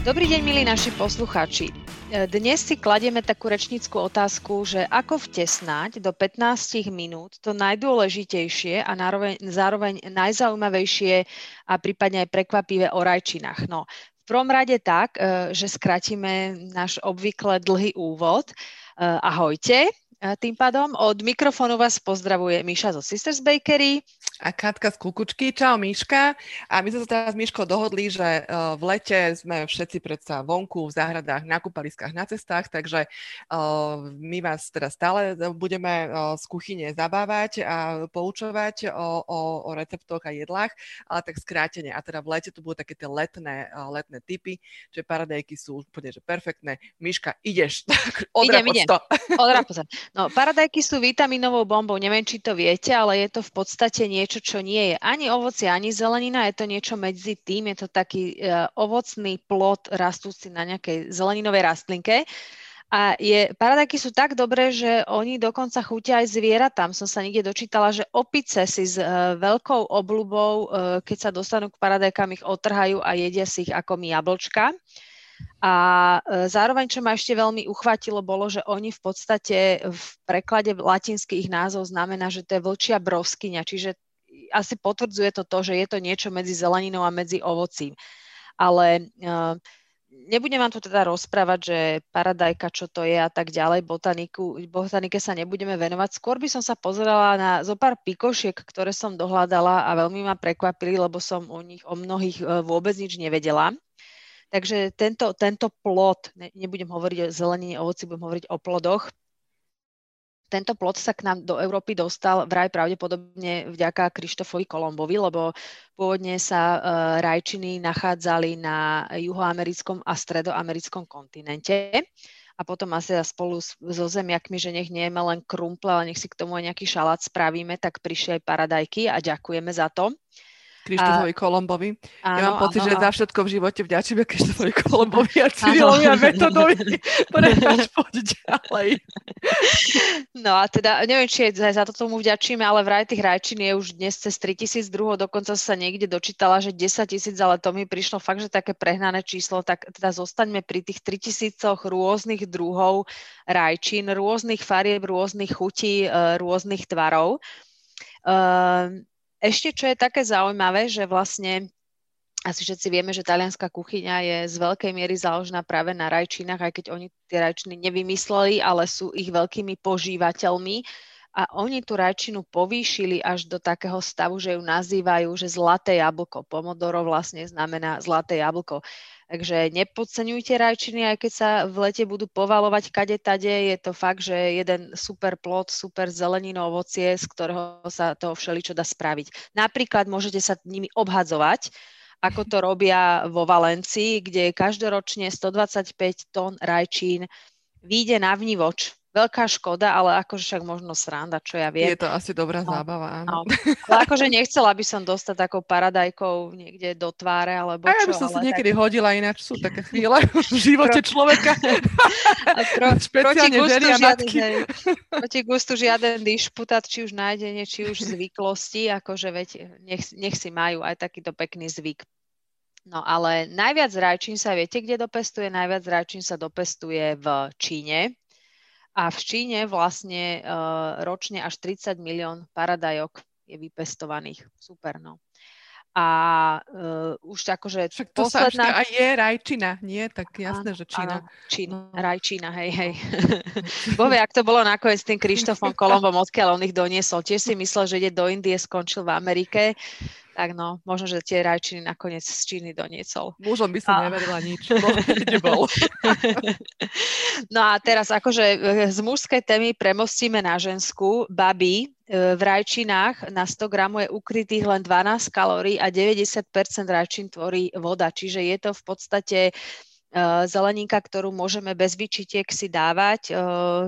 Dobrý deň, milí naši poslucháči. E, dnes si kladieme takú rečníckú otázku, že ako vtesnať do 15 minút to najdôležitejšie a zároveň, zároveň najzaujímavejšie a prípadne aj prekvapivé o rajčinách. No, v prvom rade tak, e, že skratíme náš obvykle dlhý úvod. E, ahojte, tým pádom od mikrofónu vás pozdravuje Míša zo Sisters Bakery. A Katka z Kukučky. Čau Míška. A my sme sa teraz s Míškou dohodli, že uh, v lete sme všetci predsa vonku, v záhradách, na kúpaliskách, na cestách, takže uh, my vás teda stále budeme uh, z kuchyne zabávať a poučovať o, o, o receptoch a jedlách, ale tak skrátene. A teda v lete tu budú také tie letné, letné typy, že paradajky sú úplne že perfektné. Míška, ideš. idem, idem. No, paradajky sú vitaminovou bombou, neviem, či to viete, ale je to v podstate niečo, čo nie je ani ovocie, ani zelenina, je to niečo medzi tým, je to taký uh, ovocný plod rastúci na nejakej zeleninovej rastlinke. A je, paradajky sú tak dobré, že oni dokonca chutia aj zvieratám. Som sa niekde dočítala, že opice si s uh, veľkou obľubou, uh, keď sa dostanú k paradajkám, ich otrhajú a jedia si ich ako my jablčka. A e, zároveň, čo ma ešte veľmi uchvátilo, bolo, že oni v podstate v preklade latinský ich názov znamená, že to je vlčia broskyňa, čiže asi potvrdzuje to to, že je to niečo medzi zeleninou a medzi ovocím. Ale uh, nebudem vám tu teda rozprávať, že paradajka, čo to je a tak ďalej, botaniku, botanike sa nebudeme venovať. Skôr by som sa pozerala na zo pár pikošiek, ktoré som dohľadala a veľmi ma prekvapili, lebo som o nich, o mnohých e, vôbec nič nevedela. Takže tento, tento plod, ne, nebudem hovoriť o zelenine, ovoci, budem hovoriť o plodoch, tento plod sa k nám do Európy dostal vraj pravdepodobne vďaka Krištofovi Kolombovi, lebo pôvodne sa uh, rajčiny nachádzali na juhoamerickom a stredoamerickom kontinente a potom asi spolu so zemiakmi, že nech nie len krumple, ale nech si k tomu aj nejaký šalát spravíme, tak prišli aj paradajky a ďakujeme za to. Krištofovi Kolombovi. Áno, ja mám pocit, áno, že áno. za všetko v živote vďačíme Krištofovi Kolombovi a Cyrilovi a metodovi. Prepač, poď ďalej. No a teda, neviem, či aj za to tomu vďačíme, ale vraj tých rajčín je už dnes cez 3000 druhov, dokonca sa niekde dočítala, že 10 tisíc, ale to mi prišlo fakt, že také prehnané číslo, tak teda zostaňme pri tých 3000 rôznych druhov rajčín, rôznych farieb, rôznych chutí, e, rôznych tvarov. Uh, ešte, čo je také zaujímavé, že vlastne asi všetci vieme, že talianská kuchyňa je z veľkej miery založená práve na rajčinách, aj keď oni tie rajčiny nevymysleli, ale sú ich veľkými požívateľmi. A oni tú rajčinu povýšili až do takého stavu, že ju nazývajú, že zlaté jablko. Pomodoro vlastne znamená zlaté jablko. Takže nepodceňujte rajčiny, aj keď sa v lete budú povalovať kade tade. Je to fakt, že jeden super plod, super zelenino, ovocie, z ktorého sa to všeličo dá spraviť. Napríklad môžete sa nimi obhadzovať, ako to robia vo Valencii, kde každoročne 125 tón rajčín vyjde na vnívoč veľká škoda, ale akože však možno sranda, čo ja viem. Je to asi dobrá no, zábava, áno. No. Ale akože nechcela by som dostať takou paradajkou niekde do tváre, alebo A ja by som sa niekedy tak... hodila, ináč sú také chvíle v živote človeka. Pro, proti, gustu žiaden, proti gustu žiaden dišputát, či už nájdenie, či už zvyklosti, akože veď nech, nech si majú aj takýto pekný zvyk. No ale najviac rajčín sa, viete, kde dopestuje? Najviac rajčín sa dopestuje v Číne, a v Číne vlastne uh, ročne až 30 milión paradajok je vypestovaných. Super, no. A uh, už akože Však to posledná... sa aj je rajčina, nie? Tak jasné, áno, že Čína. Áno, Čína, no. rajčina, hej, hej. Bove, ak to bolo nakoniec s tým Krištofom Kolombom, odkiaľ on ich doniesol. Tiež si myslel, že ide do Indie, skončil v Amerike tak no, možno, že tie rajčiny nakoniec z Číny doniesol. Mužom by som a... neverila nič, nebol. no a teraz akože e, z mužskej témy premostíme na ženskú. Babi e, v rajčinách na 100 gramov je ukrytých len 12 kalórií a 90% rajčín tvorí voda, čiže je to v podstate zeleninka, ktorú môžeme bez vyčitiek si dávať,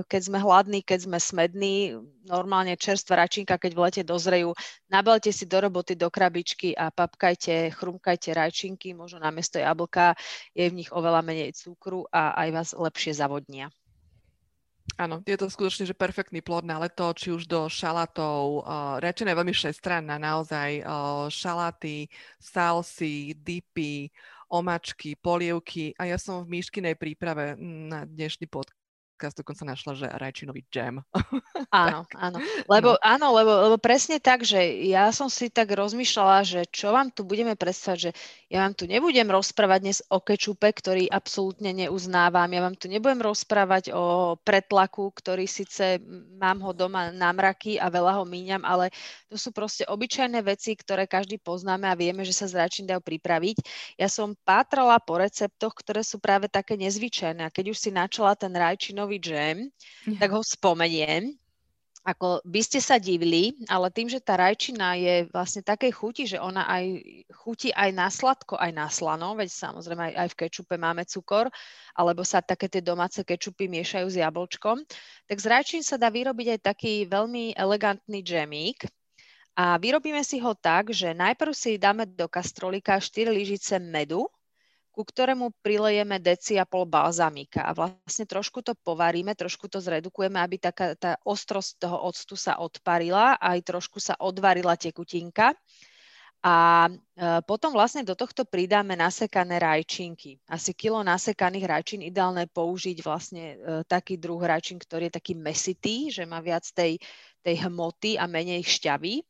keď sme hladní, keď sme smední, normálne čerstvá račinka, keď v lete dozrejú, nabalte si do roboty do krabičky a papkajte, chrumkajte rajčinky, možno namiesto jablka, je v nich oveľa menej cukru a aj vás lepšie zavodnia. Áno, je to skutočne, že perfektný plod na leto, či už do šalátov. Uh, rečené veľmi všestranná, naozaj uh, šaláty, salsy, dipy, omačky, polievky a ja som v myškinej príprave na dnešný podcast podcast dokonca našla, že rajčinový džem. Áno, áno. Lebo, no. áno lebo, lebo presne tak, že ja som si tak rozmýšľala, že čo vám tu budeme predstavať, že ja vám tu nebudem rozprávať dnes o kečupe, ktorý absolútne neuznávam. Ja vám tu nebudem rozprávať o pretlaku, ktorý síce mám ho doma na mraky a veľa ho míňam, ale to sú proste obyčajné veci, ktoré každý poznáme a vieme, že sa z rajčín dajú pripraviť. Ja som pátrala po receptoch, ktoré sú práve také nezvyčajné. A keď už si načala ten rajčinový džem, ja. tak ho spomeniem. Ako by ste sa divili, ale tým, že tá rajčina je vlastne takej chuti, že ona aj chutí aj na sladko, aj na slano, veď samozrejme aj, aj v kečupe máme cukor, alebo sa také tie domáce kečupy miešajú s jablčkom, tak z rajčín sa dá vyrobiť aj taký veľmi elegantný džemík, a vyrobíme si ho tak, že najprv si dáme do kastrolika 4 lyžice medu, ku ktorému prilejeme deci a pol balzamika. A vlastne trošku to povaríme, trošku to zredukujeme, aby taká, tá ostrosť toho octu sa odparila, aj trošku sa odvarila tekutinka. A e, potom vlastne do tohto pridáme nasekané rajčinky. Asi kilo nasekaných rajčín ideálne použiť vlastne e, taký druh rajčín, ktorý je taký mesitý, že má viac tej, tej hmoty a menej šťavy.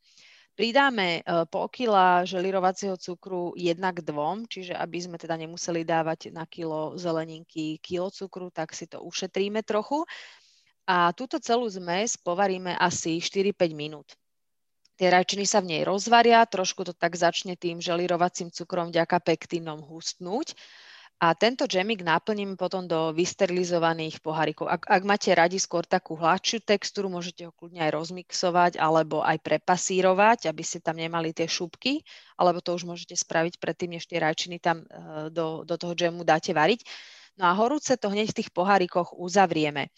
Pridáme e, pol kila želirovacieho cukru jednak dvom, čiže aby sme teda nemuseli dávať na kilo zeleninky kilo cukru, tak si to ušetríme trochu. A túto celú zmes povaríme asi 4-5 minút. Tie rajčiny sa v nej rozvaria, trošku to tak začne tým želirovacím cukrom vďaka pektínom hustnúť a tento džemik náplním potom do vysterilizovaných pohárikov. Ak, ak máte radi skôr takú hladšiu textúru, môžete ho kľudne aj rozmixovať alebo aj prepasírovať, aby ste tam nemali tie šupky, alebo to už môžete spraviť predtým, než tie rajčiny tam e, do, do toho džemu dáte variť. No a horúce to hneď v tých pohárikoch uzavrieme. E,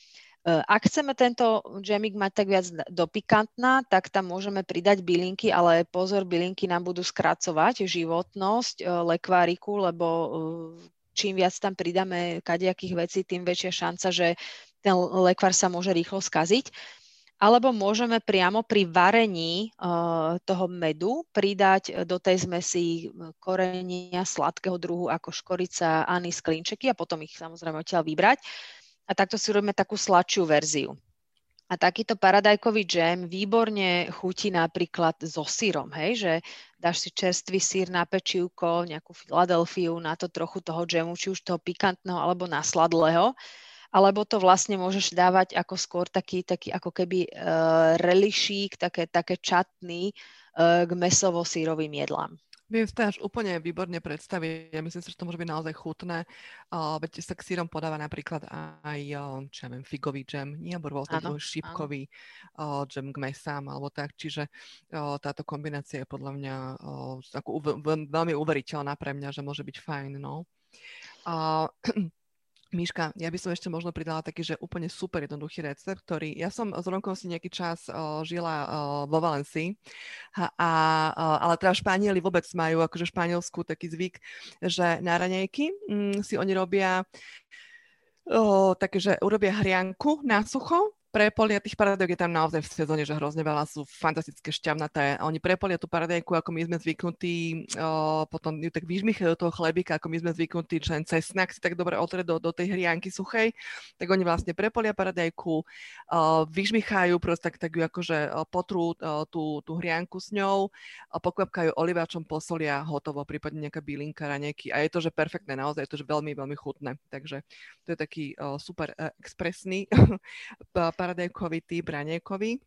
ak chceme tento džemik mať tak viac dopikantná, tak tam môžeme pridať bylinky, ale pozor, bylinky nám budú skracovať životnosť e, lekváriku, lebo čím viac tam pridáme kadejakých vecí, tým väčšia šanca, že ten lekvar sa môže rýchlo skaziť. Alebo môžeme priamo pri varení uh, toho medu pridať do tej zmesi korenia sladkého druhu ako škorica, anís, klinčeky a potom ich samozrejme odtiaľ vybrať. A takto si robíme takú sladšiu verziu. A takýto paradajkový džem výborne chutí napríklad so sírom, hej, že dáš si čerstvý sír na pečivko, nejakú Filadelfiu, na to trochu toho džemu, či už toho pikantného alebo nasladlého, alebo to vlastne môžeš dávať ako skôr taký, taký ako keby uh, relišík, také, také čatný uh, k mesovo-sírovým jedlám. Viem si až úplne výborne predstaviť. Ja myslím si, že to môže byť naozaj chutné. Uh, veď sa k sírom podáva napríklad aj, čo ja viem, figový džem, nie? Alebo rôzne šípkový uh, džem k mesám, alebo tak. Čiže uh, táto kombinácia je podľa mňa uh, ako uve- veľmi uveriteľná pre mňa, že môže byť fajn, no. Uh, Miška, ja by som ešte možno pridala taký, že úplne super jednoduchý recept, ktorý, ja som z si nejaký čas uh, žila uh, vo Valencii, a, a, uh, ale teda Španieli vôbec majú, akože Španielsku taký zvyk, že na raňajky mm, si oni robia uh, také, že urobia hrianku na sucho, prepolia, tých paradajok je tam naozaj v sezóne, že hrozne veľa sú fantastické šťavnaté. Oni prepolia tú paradajku, ako my sme zvyknutí, o, potom ju tak vyžmichajú toho chlebika, ako my sme zvyknutí, že ten cesnak si tak dobre otre do, do tej hrianky suchej, tak oni vlastne prepolia paradajku, o, vyžmichajú, proste tak, tak ju akože potrú o, tú, tú hrianku s ňou, o, pokvapkajú oliváčom, posolia, hotovo, prípadne nejaká bylinka, ranieky a je to, že perfektné, naozaj je to, že veľmi, veľmi chutné. Takže to je taký o, super uh, expresný paradajkový typ raniekový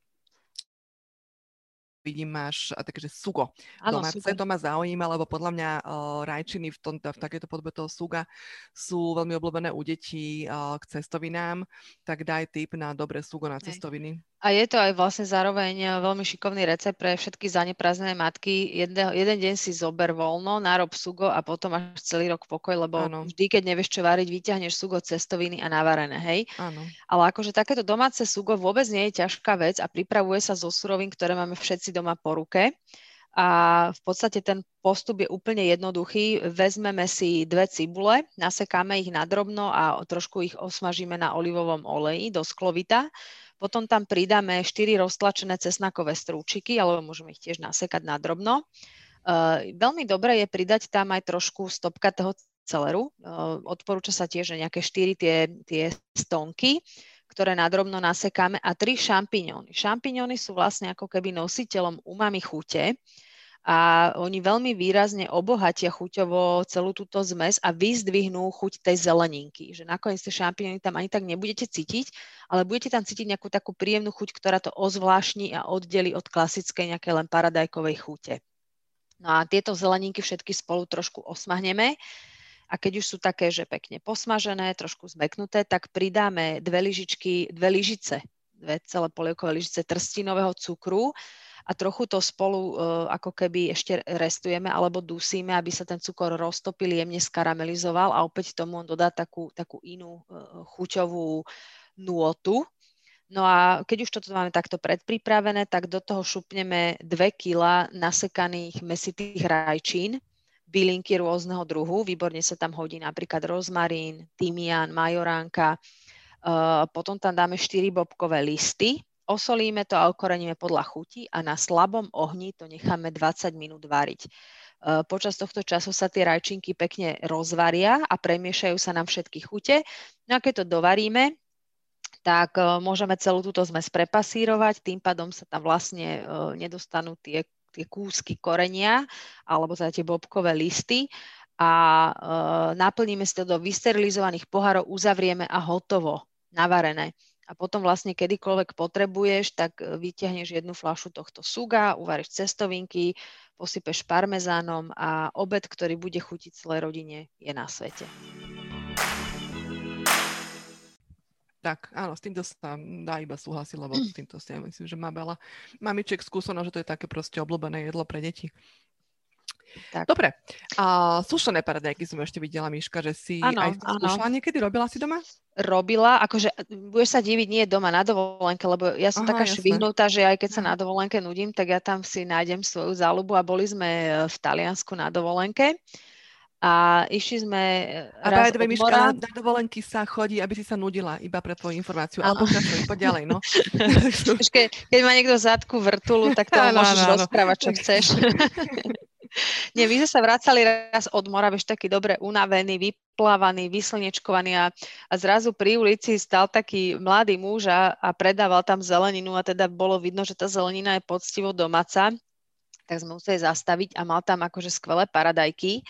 vidím, máš takže sugo ano, domáce. Sugo. To ma zaujíma, lebo podľa mňa uh, rajčiny v, tom, v takejto podobe toho suga sú veľmi obľúbené u detí uh, k cestovinám, tak daj tip na dobré sugo na cestoviny. A je to aj vlastne zároveň eh, veľmi šikovný recept pre všetky zaneprázdnené matky. Jeden, jeden deň si zober voľno, nárob sugo a potom máš celý rok pokoj, lebo ano. vždy, keď nevieš čo variť, vyťahneš sugo cestoviny a navarené, hej? Ano. Ale akože takéto domáce sugo vôbec nie je ťažká vec a pripravuje sa zo surovín, ktoré máme všetci doma po ruke. A v podstate ten postup je úplne jednoduchý. Vezmeme si dve cibule, nasekáme ich na drobno a trošku ich osmažíme na olivovom oleji do sklovita potom tam pridáme 4 roztlačené cesnakové strúčiky, alebo môžeme ich tiež nasekať na drobno. Uh, veľmi dobré je pridať tam aj trošku stopkatého bestselleru. Odporúča sa tiež nejaké 4 tie, tie stonky, ktoré nadrobno nasekáme a 3 šampiňóny. Šampiňóny sú vlastne ako keby nositeľom umami chute a oni veľmi výrazne obohatia chuťovo celú túto zmes a vyzdvihnú chuť tej zeleninky, že nakoniec tie šampióny tam ani tak nebudete cítiť, ale budete tam cítiť nejakú takú príjemnú chuť, ktorá to ozvláštni a oddeli od klasickej nejakej len paradajkovej chute. No a tieto zeleninky všetky spolu trošku osmahneme a keď už sú také, že pekne posmažené, trošku zmeknuté, tak pridáme dve lyžičky, dve lyžice, dve celé polievkové lyžice trstinového cukru, a trochu to spolu uh, ako keby ešte restujeme alebo dusíme, aby sa ten cukor roztopil, jemne skaramelizoval a opäť tomu on dodá takú, takú inú uh, chuťovú nôtu. No a keď už toto máme takto predpripravené, tak do toho šupneme 2 kg nasekaných mesitých rajčín, bylinky rôzneho druhu. Výborne sa tam hodí napríklad rozmarín, tymián, majoránka. Potom tam dáme 4 bobkové listy, Osolíme to a okoreníme podľa chuti a na slabom ohni to necháme 20 minút variť. Počas tohto času sa tie rajčinky pekne rozvaria a premiešajú sa nám všetky chute. No a keď to dovaríme, tak môžeme celú túto zmes prepasírovať, tým pádom sa tam vlastne nedostanú tie, tie kúsky korenia alebo teda tie bobkové listy a naplníme si to do vysterilizovaných pohárov, uzavrieme a hotovo, navarené a potom vlastne kedykoľvek potrebuješ, tak e, vyťahneš jednu fľašu tohto suga, uvaríš cestovinky, posypeš parmezánom a obed, ktorý bude chutiť celej rodine, je na svete. Tak, áno, s týmto sa dá iba súhlasiť, lebo s týmto si ja myslím, že má veľa mamiček skúsenosť, že to je také proste obľúbené jedlo pre deti. Tak. Dobre. A sušené paradajky som ešte videla, Miška, že si ano, aj skúšala niekedy. Robila si doma? Robila, akože budeš sa diviť, nie doma na dovolenke, lebo ja som Aha, taká jasné. švihnutá, že aj keď sa na dovolenke nudím, tak ja tam si nájdem svoju záľubu a boli sme e, v Taliansku na dovolenke. A išli sme a raz od Miška, na dovolenky sa chodí, aby si sa nudila, iba pre tvoju informáciu. Ale pokračuj, poď ďalej, no. keď, keď má niekto zadku vrtulu, tak to môžeš ano, rozprávať, čo chceš. Nie, my sme sa vracali raz od mora, vieš, taký dobre unavený, vyplávaný, vyslnečkovaný a, a zrazu pri ulici stal taký mladý muž a, a predával tam zeleninu a teda bolo vidno, že tá zelenina je poctivo domáca, tak sme museli zastaviť a mal tam akože skvelé paradajky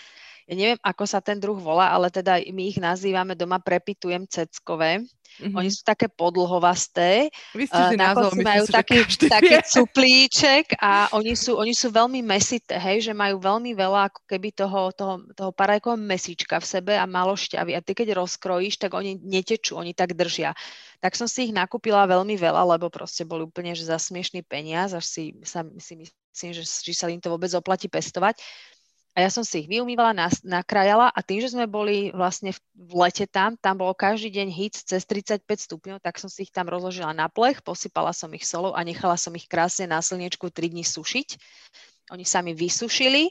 ja neviem, ako sa ten druh volá, ale teda my ich nazývame doma prepitujem ceckové. Mm-hmm. Oni sú také podlhovasté. Vy ste uh, majú myslím, taký, taký cuplíček a oni sú, oni sú veľmi mesité, hej, že majú veľmi veľa ako keby toho, toho, toho parajkového mesička v sebe a malo šťavy. A ty keď rozkrojíš, tak oni netečú, oni tak držia. Tak som si ich nakúpila veľmi veľa, lebo proste boli úplne že za smiešný peniaz, až si, sa, si myslím, že, že sa im to vôbec oplatí pestovať. A ja som si ich vyumývala, nakrajala a tým, že sme boli vlastne v lete tam, tam bolo každý deň hit cez 35 stupňov, tak som si ich tam rozložila na plech, posypala som ich solou a nechala som ich krásne na slniečku 3 dní sušiť. Oni sa mi vysušili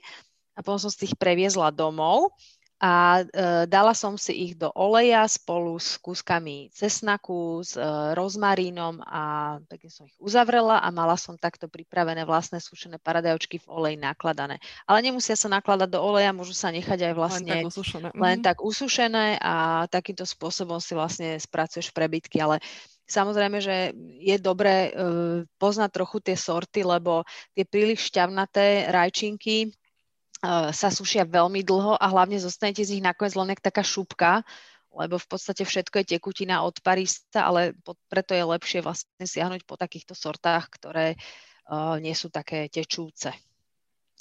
a potom som si ich previezla domov a e, dala som si ich do oleja spolu s kúskami cesnaku, s e, rozmarínom a pekne som ich uzavrela a mala som takto pripravené vlastné sušené paradajčky v oleji nakladané. Ale nemusia sa nakladať do oleja, môžu sa nechať aj vlastne len tak usušené, len tak usušené a takýmto spôsobom si vlastne spracuješ prebytky, ale Samozrejme, že je dobré e, poznať trochu tie sorty, lebo tie príliš šťavnaté rajčinky sa sušia veľmi dlho a hlavne zostanete z nich nakoniec len taká šupka, lebo v podstate všetko je tekutina, odparí sa, ale preto je lepšie vlastne siahnuť po takýchto sortách, ktoré uh, nie sú také tečúce.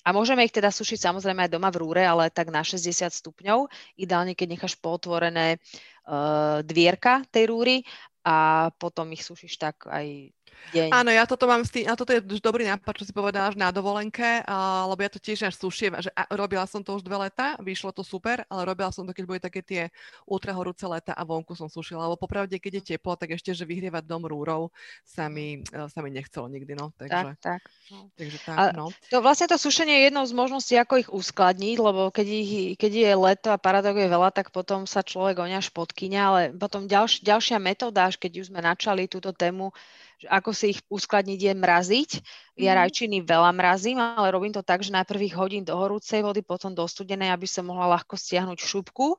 A môžeme ich teda sušiť samozrejme aj doma v rúre, ale tak na 60 stupňov. Ideálne, keď necháš potvorené uh, dvierka tej rúry a potom ich sušíš tak aj deň. Áno, ja toto mám s tým, a toto je už dobrý nápad, čo si povedala, že na dovolenke, a, lebo ja to tiež až sušiem, že a, robila som to už dve leta, vyšlo to super, ale robila som to, keď boli také tie ultrahorúce leta a vonku som sušila, lebo popravde, keď je teplo, tak ešte, že vyhrievať dom rúrov sa mi, e, sa mi nechcelo nikdy, no. Takže, tak, tak. No. Takže tak, no. To, vlastne to sušenie je jednou z možností, ako ich uskladniť, lebo keď, ich, keď je leto a paradok je veľa, tak potom sa človek oňa špotkyňa, ale potom ďalš, ďalšia metóda, až keď už sme načali túto tému, že ako si ich uskladniť je mraziť. Ja mm. rajčiny veľa mrazím, ale robím to tak, že najprv ich hodím do horúcej vody, potom do studenej, aby som mohla ľahko stiahnuť šupku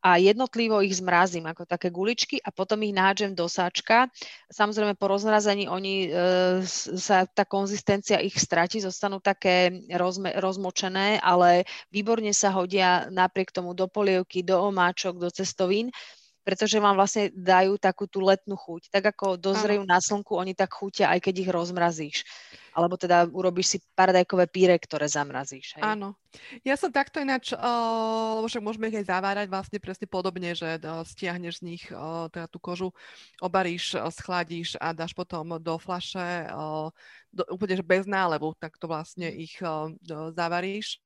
a jednotlivo ich zmrazím ako také guličky a potom ich nádžem do sáčka. Samozrejme po rozmrazení oni e, sa tá konzistencia ich stratí, zostanú také rozme, rozmočené, ale výborne sa hodia napriek tomu do polievky, do omáčok, do cestovín pretože vám vlastne dajú takú tú letnú chuť. Tak ako dozrejú na slnku, oni tak chutia, aj keď ich rozmrazíš. Alebo teda urobíš si paradajkové píre, ktoré zamrazíš. Hej? Áno. Ja som takto ináč, uh, lebo však môžeme ich aj zavárať vlastne presne podobne, že uh, stiahneš z nich uh, teda tú kožu, obaríš, uh, schladíš a dáš potom do flaše uh, do, úplne že bez nálevu, tak to vlastne mhm. ich uh, zavaríš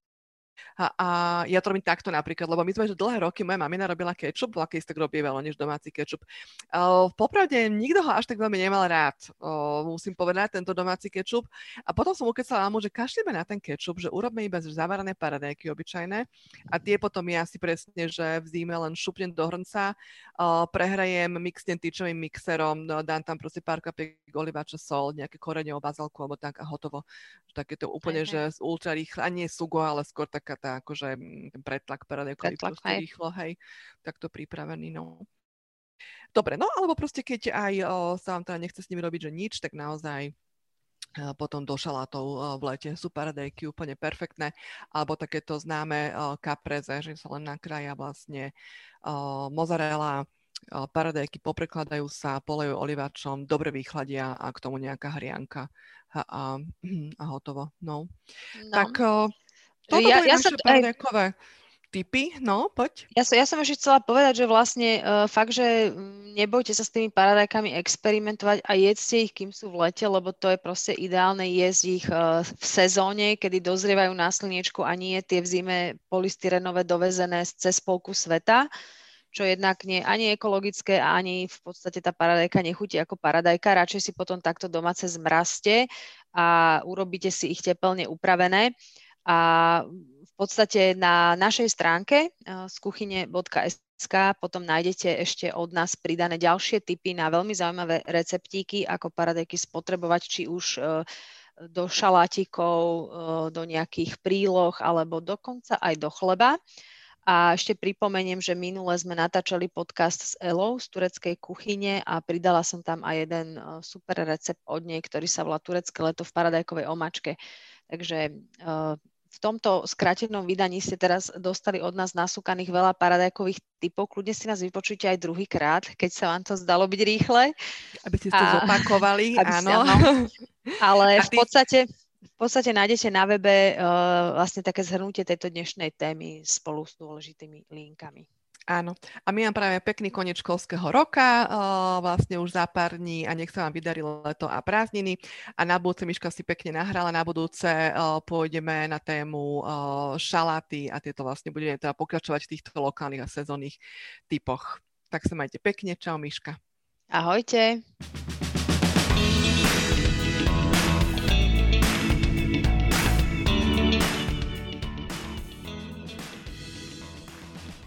a, a ja to robím takto napríklad, lebo my sme že dlhé roky, moja mamina robila kečup, keď tak veľa než domáci kečup. Uh, popravde, nikto ho až tak veľmi nemal rád, uh, musím povedať, tento domáci kečup. A potom som ukecala mu, že kašlíme na ten kečup, že urobíme iba zavarané paradajky obyčajné a tie potom ja si presne, že v zime len šupnem do hrnca, uh, prehrajem, mixnem tyčovým mixerom, no, dám tam proste pár kapiek oliváča, sol, nejaké korene, bazalku alebo tak a hotovo. Takéto úplne, okay. že ultra rýchle, a nie sugo, ale skôr tak taká tá, akože ten pretlak proste hej. rýchlo, hej, takto pripravený, no. Dobre, no alebo proste keď aj o, sa vám teda nechce s nimi robiť, že nič, tak naozaj potom do šalátov v lete sú paradajky úplne perfektné, alebo takéto známe kapreze, že sa len nakrája vlastne mozzarella, paradajky poprekladajú sa, polejú olivačom, dobre vychladia a k tomu nejaká hrianka a, a, a hotovo. No. no. Tak toto ja, ja naše paradajkové typy, no, poď. Ja, som, ja som ešte chcela povedať, že vlastne uh, fakt, že nebojte sa s tými paradajkami experimentovať a jedzte ich, kým sú v lete, lebo to je proste ideálne jesť ich uh, v sezóne, kedy dozrievajú na slniečku a nie tie v zime polystyrenové dovezené cez polku sveta čo jednak nie ani ekologické a ani v podstate tá paradajka nechutí ako paradajka. Radšej si potom takto domáce zmrazte a urobíte si ich teplne upravené. A v podstate na našej stránke eh, z kuchyne.sk potom nájdete ešte od nás pridané ďalšie typy na veľmi zaujímavé receptíky, ako paradajky spotrebovať, či už eh, do šalátikov, eh, do nejakých príloh alebo dokonca aj do chleba. A ešte pripomeniem, že minule sme natáčali podcast s Elou z tureckej kuchyne a pridala som tam aj jeden super recept od nej, ktorý sa volá Turecké leto v paradajkovej omačke. Takže v tomto skrátenom vydaní ste teraz dostali od nás nasúkaných veľa paradajkových typov. Kľudne si nás vypočujte aj druhýkrát, keď sa vám to zdalo byť rýchle. Aby ste to a, zopakovali, aby áno. Ste, áno. Ale v podstate, v podstate nájdete na webe uh, vlastne také zhrnutie tejto dnešnej témy spolu s dôležitými linkami. Áno. A my vám práve pekný koniec školského roka, uh, vlastne už za pár dní a nech sa vám vydarí leto a prázdniny. A na budúce Miška si pekne nahrala, na budúce uh, pôjdeme na tému uh, šaláty a tieto vlastne budeme teda pokračovať v týchto lokálnych a sezónnych typoch. Tak sa majte pekne. Čau Miška. Ahojte.